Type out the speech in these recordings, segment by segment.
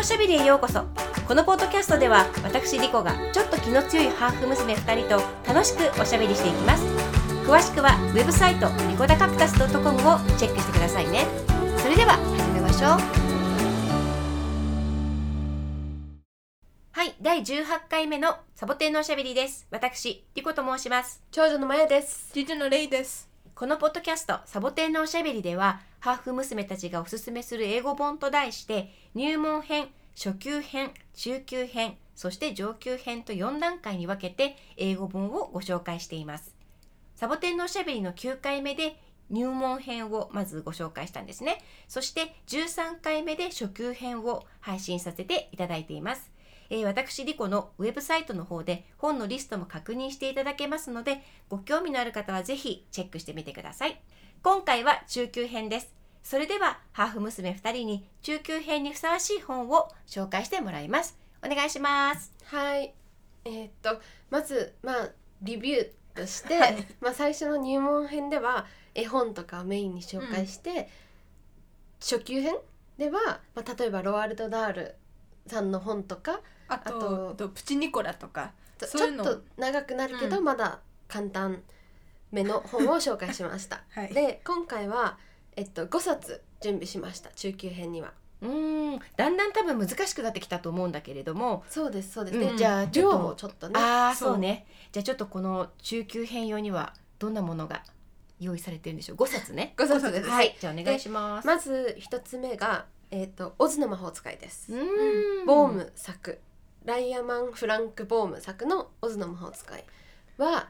おしゃべりへようこそ。このポッドキャストでは私リコがちょっと気の強いハーフ娘2人と楽しくおしゃべりしていきます。詳しくはウェブサイトリコダカプタス .com をチェックしてくださいね。それでは始めましょう。はい第18回目のサボテンのおしゃべりです。私リコと申します。長女のまやです。次女のレイです。このポッドキャストサボテンのおしゃべりではハーフ娘たちがおすすめする英語本と題して入門編初級編中級編そして上級編と4段階に分けて英語本をご紹介しています。サボテンのおしゃべりの9回目で入門編をまずご紹介したんですね。そして13回目で初級編を配信させていただいています。えー私リコのウェブサイトの方で本のリストも確認していただけますのでご興味のある方はぜひチェックしてみてください。今回は中級編です。それではハーフ娘2人に中級編にふさわしい本を紹介してもらいます。お願いします。はい。えーっとまずまあリビューとして、はい。まあ最初の入門編では絵本とかをメインに紹介して、初級編では、まあ、例えばロワルド・ダールさんの本とかあとプチニコラとかちょっと長くなるけど、うん。まだ簡単めの本を紹介しました。はい。で今回は、えっと、5冊準備しました中級編には。うーん。だんだん多分難しくなってきたと思うんだけれども。そうですそうです。うん。でじゃあちょっと量もちょっとね。ああそう。ね。じゃあちょっとこの中級編用にはどんなものが用意されてるんでしょう。5冊ね。5冊です。はい。じゃあお願いします。まず一つ目が、えっとオズの魔法使いです。うーん。ボーム作ライアマン・フランク・ボーム作の「オズの魔法使い」は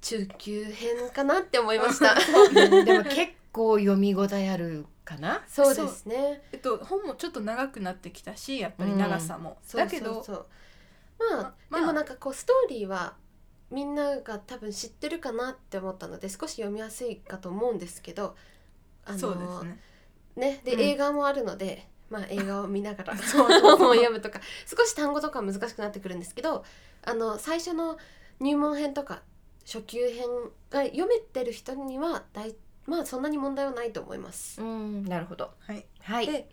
中級編かなって思いました。うんでも結構読み応えあるかな？そうですね。えっと本もちょっと長くなってきたしやっぱり長さも、そうだけどそうそうまあ、まあでもなんかこうストーリーはみんなが多分知ってるかなって思ったので少し読みやすいかと思うんですけどあのそうですね。ねで、うん。映画もあるのでまあ映画を見ながら そうそうそう本を読むとか少し単語とか難しくなってくるんですけどあの最初の入門編とか初級編が読めてる人には大まあそんなに問題はないと思います。うんなるほど。はい。はい。で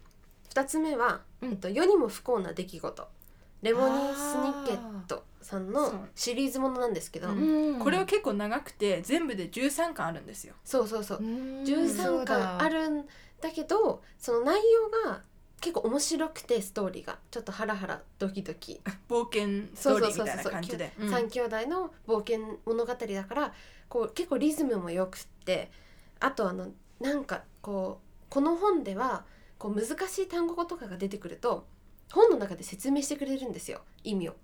2つ目は、うん。えっと「世にも不幸な出来事」レモニー・スニッケットさんのシリーズものなんですけど、うん。うんこれは結構長くて全部で13巻あるんですよ。そうそうそう。うん。13巻あるんだけどその内容が結構面白くてストーリーが。ちょっとハラハラドキドキ、冒険ストーリーみたいな感じで。うん三兄弟の冒険物語だからこう結構リズムもよくってあとあのなんかこうこの本ではこう難しい単語とかが出てくると本の中で説明してくれるんですよ。意味を。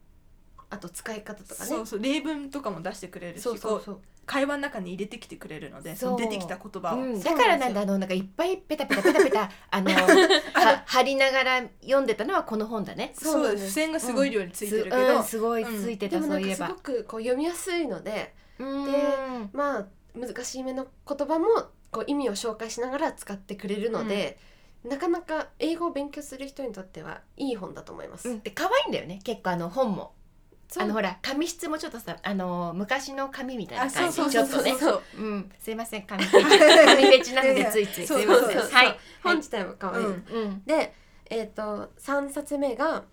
あと使い方とかね。そうそう例文とかも出してくれるしそうそうこそうう会話の中に入れてきてくれるのでその出てきた言葉を、うん、だからなんだあのなんかいっぱいペタペタペタペタ あの は貼りながら読んでたのはこの本だね。そうなんです付箋がすごい量についてるけど、うん、すごいついてた、でもなそういえば。くこう読みやすいのでうん。まあ難しいめの言葉もこう意味を紹介しながら使ってくれるので、なかなか英語を勉強する人にとってはいい本だと思います。うん、で可愛いんだよね。結構あの本もあのほら紙質もちょっとさあの昔の紙みたいなあ感じちょっとね。そう。ん。すいません紙ペチ。紙ペチなのでついつい。すいません。はい。本自体も可愛い。で、えっ、と三冊目が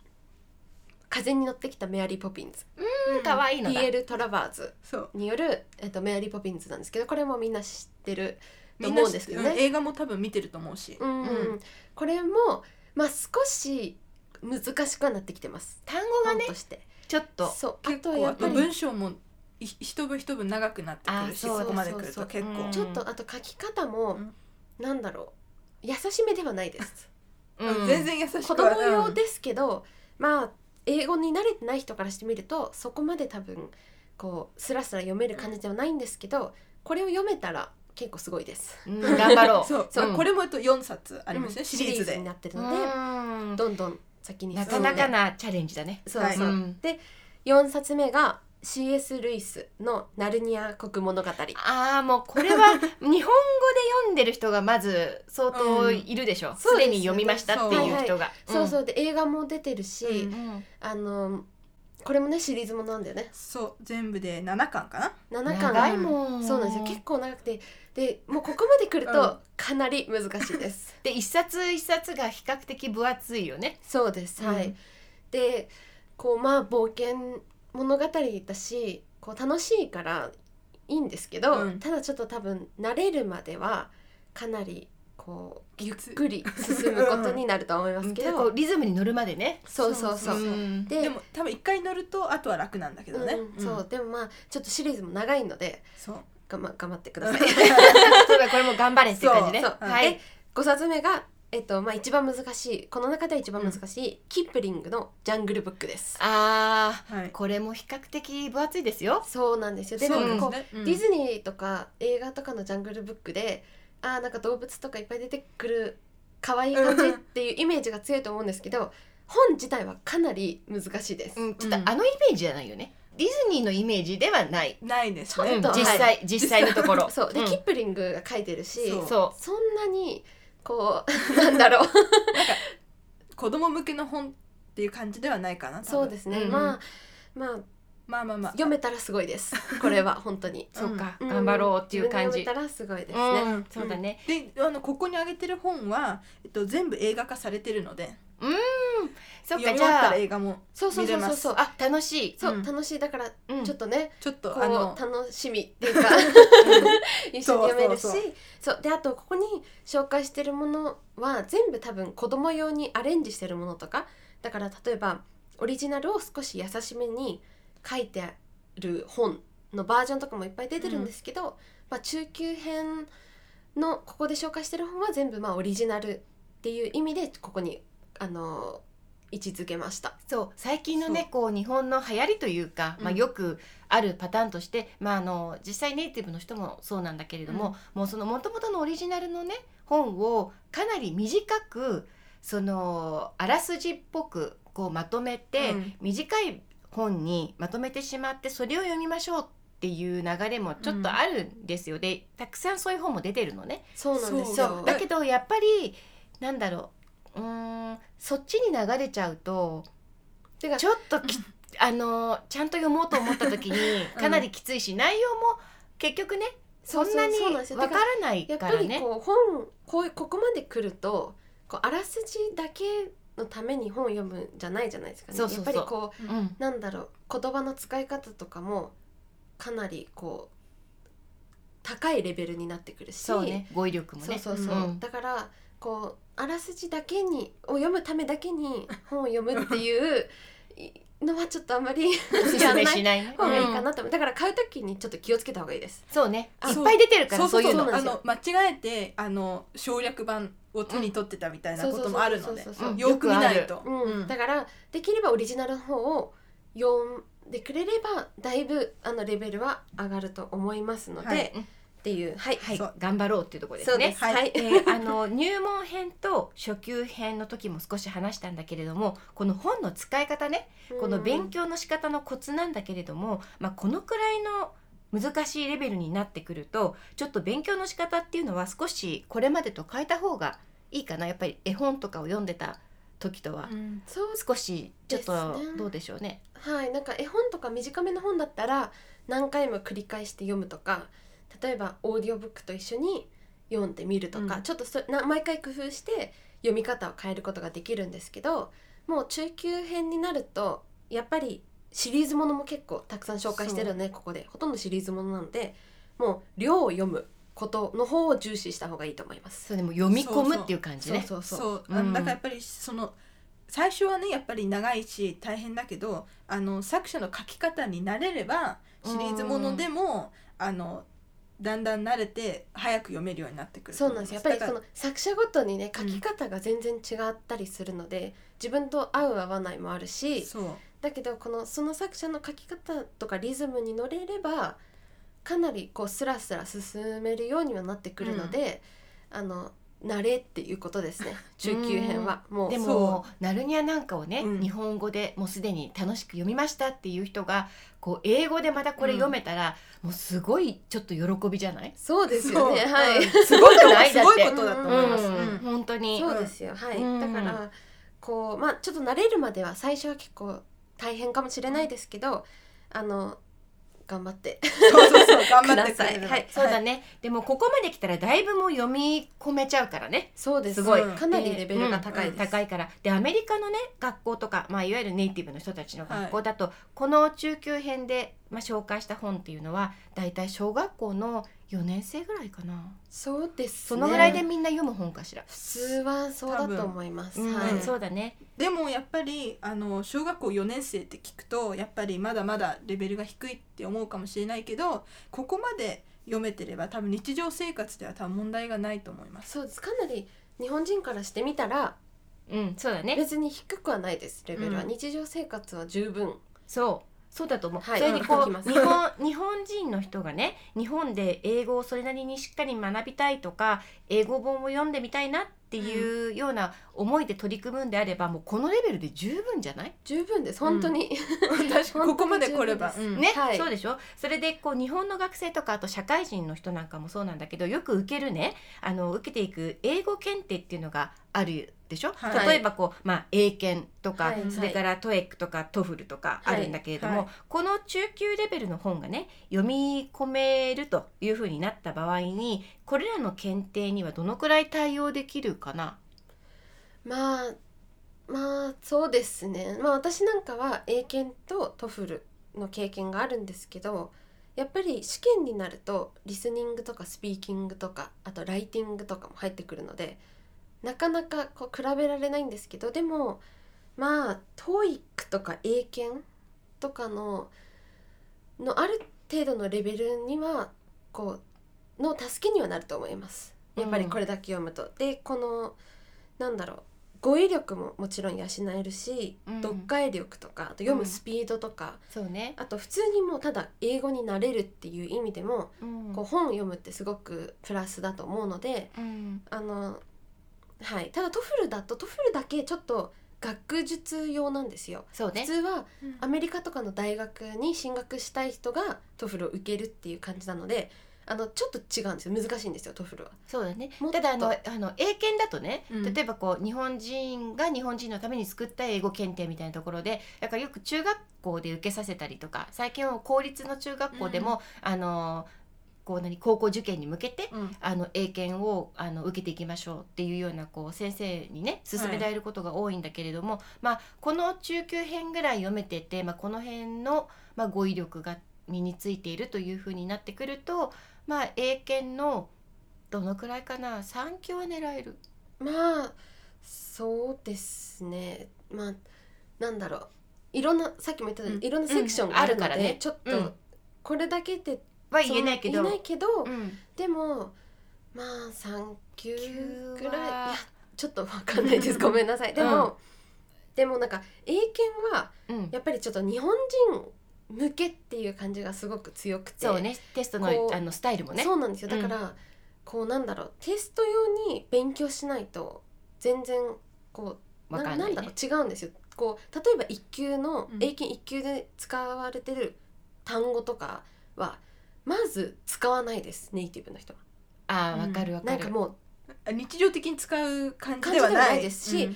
風に乗ってきたメアリーポピンズ、うん可愛いのだ。ピエール・トラバーズ。によるえっ、とメアリーポピンズなんですけど、これもみんな知ってると思うんですけどね。うん映画も多分見てると思うし、うんうん。これもまあ少し難しくはなってきてます。単語がね本として。ちょっとそうあ結構あととやっぱり文章もい一文一文長くなってくるしあそこまで来るそうそうと結構、うん。ちょっとあと書き方も、うん。なんだろう優しめではないです。うん。全然優しく子は供用ですけど、まあ英語に慣れてない人からしてみるとそこまで多分こうスラスラ読める感じではないんですけどこれを読めたら結構すごいです。うん頑張ろう。そうこれもあと4冊ありますね、うん。シリーズで。になってるので、うん。どんどん先に。なんかなかなチャレンジだね。そうはい。そう、うん。4冊目が C.S. ルイスの「ナルニア国物語」ああもうこれは 日本語で読んでる人がまず相当いるでしょ。すで、そうです。よねに読みましたっていう人が、そうそう。で映画も出てるし、うん。あのこれもねシリーズものなんだよね。そう全部で7巻かな。7巻。長いもん。そうなんですよ。結構長くて。でもうここまで来るうん。とかなり難しいです、で一冊一冊が比較的分厚いよね。そうです。はい、うん。でこうまあ冒険物語だしこう楽しいからいいんですけど、うん。ただちょっと多分慣れるまではかなりこうゆっくり 進むことになると思いますけど、リズムに乗るまでね。そうそうそう、ん。ででも多分一回乗るとあとは楽なんだけどね、うんそうでもまあちょっとシリーズも長いのでそう。がま頑張ってください。そうだこれも頑張れっていう感じね。はでい5冊目が、えっとまあ、一番難しい。この中では一番難しい、キップリングの「ジャングルブック」です。あはい。ーこれも比較的分厚いですよ。そうなんですよ。でそうなんかこう、ディズニーとか映画とかのジャングルブックであーなんか動物とかいっぱい出てくる可愛い感じっていうイメージが強いと思うんですけど本自体はかなり難しいです。うんちょっとあのイメージじゃないよね。ディズニーのイメージではない。ないですちょっねと実際実際のところ。そう。で、ん。キップリングが書いてるしそう。そそんなにこうなんだろう。子供向けの本っていう感じではないかな多分。そうですね、うん。まあまあまあまあまあ。読めたらすごいです。これは 本当に。そうか。うん。頑張ろうっていう感じ。読めたらすごいですうね、ん。そうだね。であのここに挙げてる本は、えっと、全部映画化されてるので。そっ読み終わったかじゃあら映画もそうそう見れますそう。そうそうあ楽しい。そう、うん楽しい。だからうん。ちょっとね、ちょっとこあの。う楽しみっていうか。一緒に読めるしそう。そうそう。であとここに紹介してるものは全部多分子供用にアレンジしてるものとか。だから例えばオリジナルを少し優しめに書いてある本のバージョンとかもいっぱい出てるんですけど、まあ、中級編のここで紹介してる本は全部まあオリジナルっていう意味でここにあの位置づけました。そう。最近のねこう日本の流行りというか、まあ、うん。よくあるパターンとして、まあ、あの実際ネイティブの人もそうなんだけれども、もうその元々のオリジナルのね本をかなり短くそのあらすじっぽくこうまとめて、うん。短い本にまとめてしまってそれを読みましょうっていう流れもちょっとあるんですよ、でたくさんそういう本も出てるのね。そうなんですそよう。だけどやっぱりなんだろう。うーんそっちに流れちゃうとちょっとき あのちゃんと読もうと思った時にかなりきついし、内容も結局ねそんなにわからないやっぱりからね。こう本こうここまで来るとこうあらすじだけのために本を読むんじゃないじゃないですかね。そうそうそう。やっぱりこううん。なんだろう言葉の使い方とかもかなりこう高いレベルになってくるし。そうね。語彙力もね。そうそうそう、ん。だからこうあらすじだけにを読むためだけに本を読むっていうい のはちょっとあんまりおすすめしないね。方がいいかうんなと。思うだから買う時にちょっと気をつけた方がいいです。そうね。あいっぱい出てるからそう。いうの。あの間違えてあの省略版を手に取ってたみたいなこともあるので。よく見ないと、だからできればオリジナルの方を読んでくれればだいぶあのレベルは上がると思いますので、はいっていうはい、はい。頑張ろうっていうところですね。す。はい、はい。えーあの入門編と初級編の時も少し話したんだけれどもこの本の使い方ねこの勉強の仕方のコツなんだけれども、まあ、このくらいの難しいレベルになってくるとちょっと勉強の仕方っていうのは少しこれまでと変えた方がいいかな。やっぱり絵本とかを読んでた時とは。うん。そう少しちょっとどうでしょうね。はい。なんか絵本とか短めの本だったら何回も繰り返して読むとか例えばオーディオブックと一緒に読んでみるとか、うん。ちょっとそな毎回工夫して読み方を変えることができるんですけどもう中級編になるとやっぱりシリーズものも結構たくさん紹介してるのねここで。ほとんどシリーズものなのでもう量を読むことの方を重視した方がいいと思います。そうでも読み込むっていう感じね。そうそうだからやっぱりその最初はねやっぱり長いし大変だけどあの作者の書き方に慣れればシリーズものでも、あのだんだん慣れて早く読めるようになってくるそうなんです。よやっぱりその作者ごとにね書き方が全然違ったりするので、自分と合う合わないもあるしそうだけどこのその作者の書き方とかリズムに乗れればかなりこうスラスラ進めるようにはなってくるので、あの慣れっていうことですね。中級編は。もう。でそもナルニアなんかをね、うん。日本語でもうすでに楽しく読みましたっていう人がこう英語でまたこれ読めたら、もうすごいちょっと喜びじゃない？そうですよね。はい、うん。すごくないだってすごいことだと思います、ううんん。本当に。そうですよ。はい、うん。だからこうまあちょっと慣れるまでは最初は結構大変かもしれないですけどあの頑張って。そうそうそう 頑張ってください。はいそうだね、でもここまで来たらだいぶもう読み込めちゃうからね。そうです。すごい。かなりレベルが高い高いから。でアメリカのね学校とか、まあ、いわゆるネイティブの人たちの学校だと、この中級編で、まあ、紹介した本っていうのはだいたい小学校の4年生ぐらいかな。そうです、ね、そのぐらいでみんな読む本かしら、普通はそうだと思います、うんはい、そうだね。でもやっぱりあの小学校4年生って聞くとやっぱりまだまだレベルが低いって思うかもしれないけどここまで読めてれば多分日常生活では多分問題がないと思います。そうです。かなり日本人からしてみたらうんそうだね。別に低くはないです。レベルは、うん。日常生活は十分。そうそうだと思う、はい。それにこう日本 日本人の人がね日本で英語をそれなりにしっかり学びたいとか英語本を読んでみたいなっていうような思いで取り組むんであればもうこのレベルで十分じゃない？十分です。本当に、確かにここまで来れば、ね、はい。そうでしょ？それでこう日本の学生とかあと社会人の人なんかもそうなんだけどよく受けるね。あの受けていく英語検定っていうのがあるでしょ、はい。例えばこう、まあ、英検とか、はいそれから TOEIC とか TOEFL とかあるんだけれども、はいはい。この中級レベルの本がね読み込めるというふうになった場合にこれらの検定にはどのくらい対応できるかな？まあまあそうですね。まあ私なんかは英検と TOEFL の経験があるんですけどやっぱり試験になるとリスニングとかスピーキングとかあとライティングとかも入ってくるのでなかなかこう比べられないんですけどでもまあ TOEIC とか英検とかののある程度のレベルにはこうの助けにはなると思います。やっぱりこれだけ読むと。でこのなんだろう。語彙力ももちろん養えるし、うん。読解力とかあと読むスピードとか、そうね、あと普通にもうただ英語になれるっていう意味でも、うん。こう本を読むってすごくプラスだと思うのでうん。あのはい。ただ TOEFL だと TOEFL だけちょっと学術用なんですよ。そうね。普通はアメリカとかの大学に進学したい人が TOEFL を受けるっていう感じなのであのちょっと違うんですよ。難しいんですよ TOEFL は。そうだね。ただあのあの英検だとね、うん。例えばこう日本人が日本人のために作った英語検定みたいなところでだからよく中学校で受けさせたりとか最近は公立の中学校でも、あのこう何高校受験に向けてうん。あの英検をあの受けていきましょうっていうようなこう先生にね勧められることが多いんだけれども、まあ、この中級編ぐらい読めてて、まあ、この辺の、まあ、語彙力が身についているというふうになってくると、まあ、英検のどのくらいかな？3級は狙える。まあそうですね。まあなんだろう。いろんなさっきも言ったように、うん。いろんなセクションがあるので、うんあるからね。ちょっと、うん。これだけでは言えないけど。言えないけど、うん。でもまあ3級ぐらい。いやちょっとわかんないです。ごめんなさい。でも、うん。でもなんか英検はうん。やっぱりちょっと日本人向けっていう感じがすごく強くて。そうね。テストのこうあのスタイルもね。そうなんですよ。だから、こうなんだろう。テスト用に勉強しないと全然こうわかんないね。なんだろう。違うんですよ。こう例えば1級の、うん。英検1級で使われてる単語とかはまず使わないです。ネイティブの人は。ああわかるわかる。なんかもう日常的に使う感じ感じではではないないですし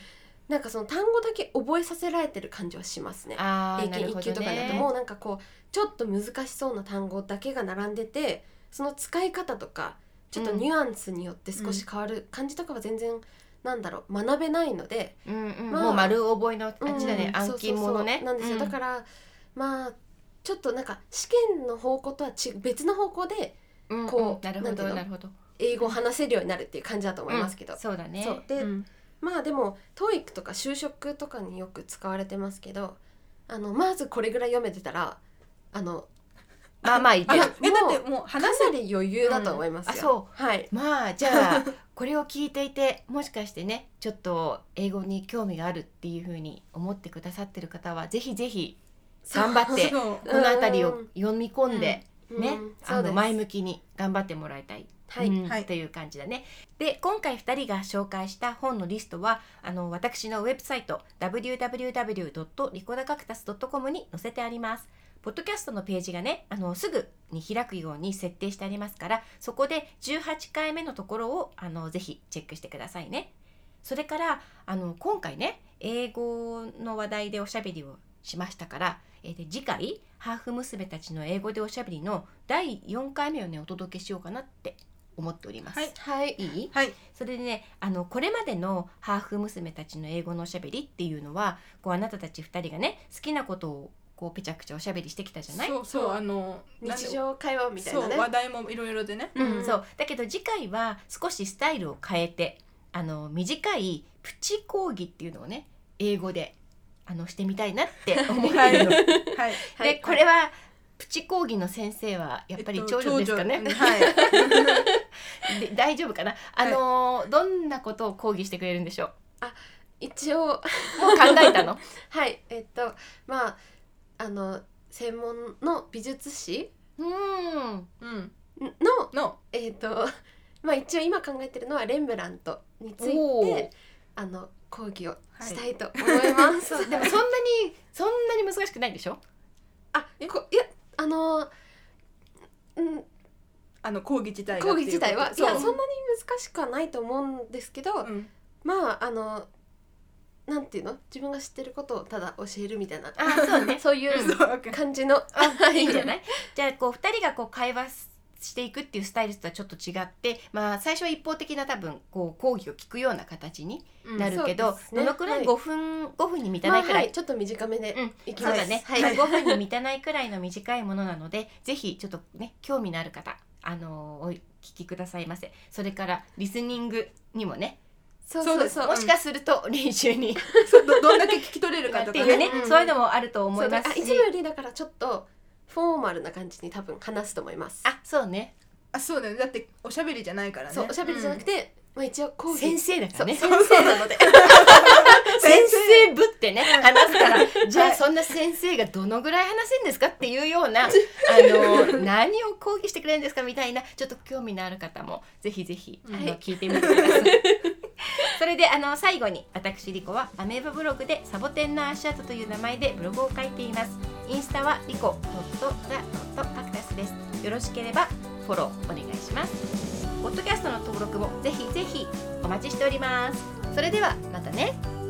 なんかその単語だけ覚えさせられてる感じはしますね。ああ英検1なるほど級とかだとね。もうなんかこうちょっと難しそうな単語だけが並んでてその使い方とかちょっとニュアンスによって少し変わる感じとかは全然なんだろう学べないので、うんうん。まあもう丸覚えのあっちだね、うん暗記物ねそう。そうそうなんですよ、うだからまあちょっとなんか試験の方向とはち別の方向でうんこううんうの？どなるほど。英語を話せるようになるっていう感じだと思いますけど、うん。そうだね。で、うんまあでも TOEIC とか就職とかによく使われてますけどあのまずこれぐらい読めてたらあの まあまあいいけど。あえだってもうか話せなり余裕だと思いますよ、うんあそはい。まあじゃあこれを聞いていてもしかしてねちょっと英語に興味があるっていうふうに思ってくださってる方はぜひぜひ頑張ってそう。この辺りを読み込んで、うんね、あのそうです。前向きに頑張ってもらいたい、はい、うんはいという感じだね。で今回2人が紹介した本のリストはあの私のウェブサイト www.rikodacactus.com に載せてあります。ポッドキャストのページがねあのすぐに開くように設定してありますからそこで18回目のところをあのぜひチェックしてくださいね。それからあの今回ね英語の話題でおしゃべりをしましたから、えーで次回ハーフ娘たちの英語でおしゃべりの第4回目をねお届けしようかなって思っております。はい。はい。いい？はい。それでねあのこれまでのハーフ娘たちの英語のおしゃべりっていうのはこうあなたたち2人がね好きなことをこうぺちゃくちゃおしゃべりしてきたじゃない？そうそうあの日常会話みたいなね。そう話題もいろいろでね。うんうん。そう。だけど次回は少しスタイルを変えてあの短いプチ講義っていうのをね英語であのしてみたいなって思ってるの。はい。はい。でこれはプチ講義の先生はやっぱりえ長女ですかね、長女。はい。で大丈夫かな？あのーどんなことを講義してくれるんでしょ一応。うもう考えたの？はい。えっとまああの専門の美術史？うん。うん。の？のえっとまあ一応今考えてるのはレンブラントについてあの講義をしたいと思います。そうでもそんなにそんなに難しくないでしょ？あこいやあのうんあの講義自体が講義自体は？っていやそんなに難しくはないと思うんですけど、うん。まああのなんていうの？自分が知ってることをただ教えるみたいな。あそうね。そういう そう OK 感じの。あ いいんじゃない？じゃあこう2人がこう会話していくっていうスタイルとはちょっと違ってまあ最初は一方的な多分こう講義を聞くような形になるけど、そうですね。どのくらいはい。5分、5分に満たまあないくらい、はい、ちょっと短めでうん。いきます。そうだね、はい。まあ5分に満たないくらいの短いものなのでぜひちょっとね興味のある方あのーお聞きくださいませ。それからリスニングにもねそうそうそう。もしかすると練習に どどんだけ聞き取れるかとか っていうね、うん。そういうのもあると思いうますし。いつもよりだからちょっとフォーマルな感じに多分話すと思います。あそうね。あそうだよね。だっておしゃべりじゃないからね。そうおしゃべりじゃなくて、まあ一応講義。先生だからね。そう先生なので。先生ぶってね話すから。じゃあはいそんな先生がどのぐらい話せんですかっていうような あの何を講義してくれるんですかみたいなちょっと興味のある方もぜひぜひ、あのはい。聞いてみてください。それであの最後に私リコはアメーバブログでサボテンの足跡という名前でブログを書いています。インスタはリコドットザドットカクタスです。よろしければフォローお願いします。ポッドキャストの登録もぜひぜひお待ちしております。それではまたね。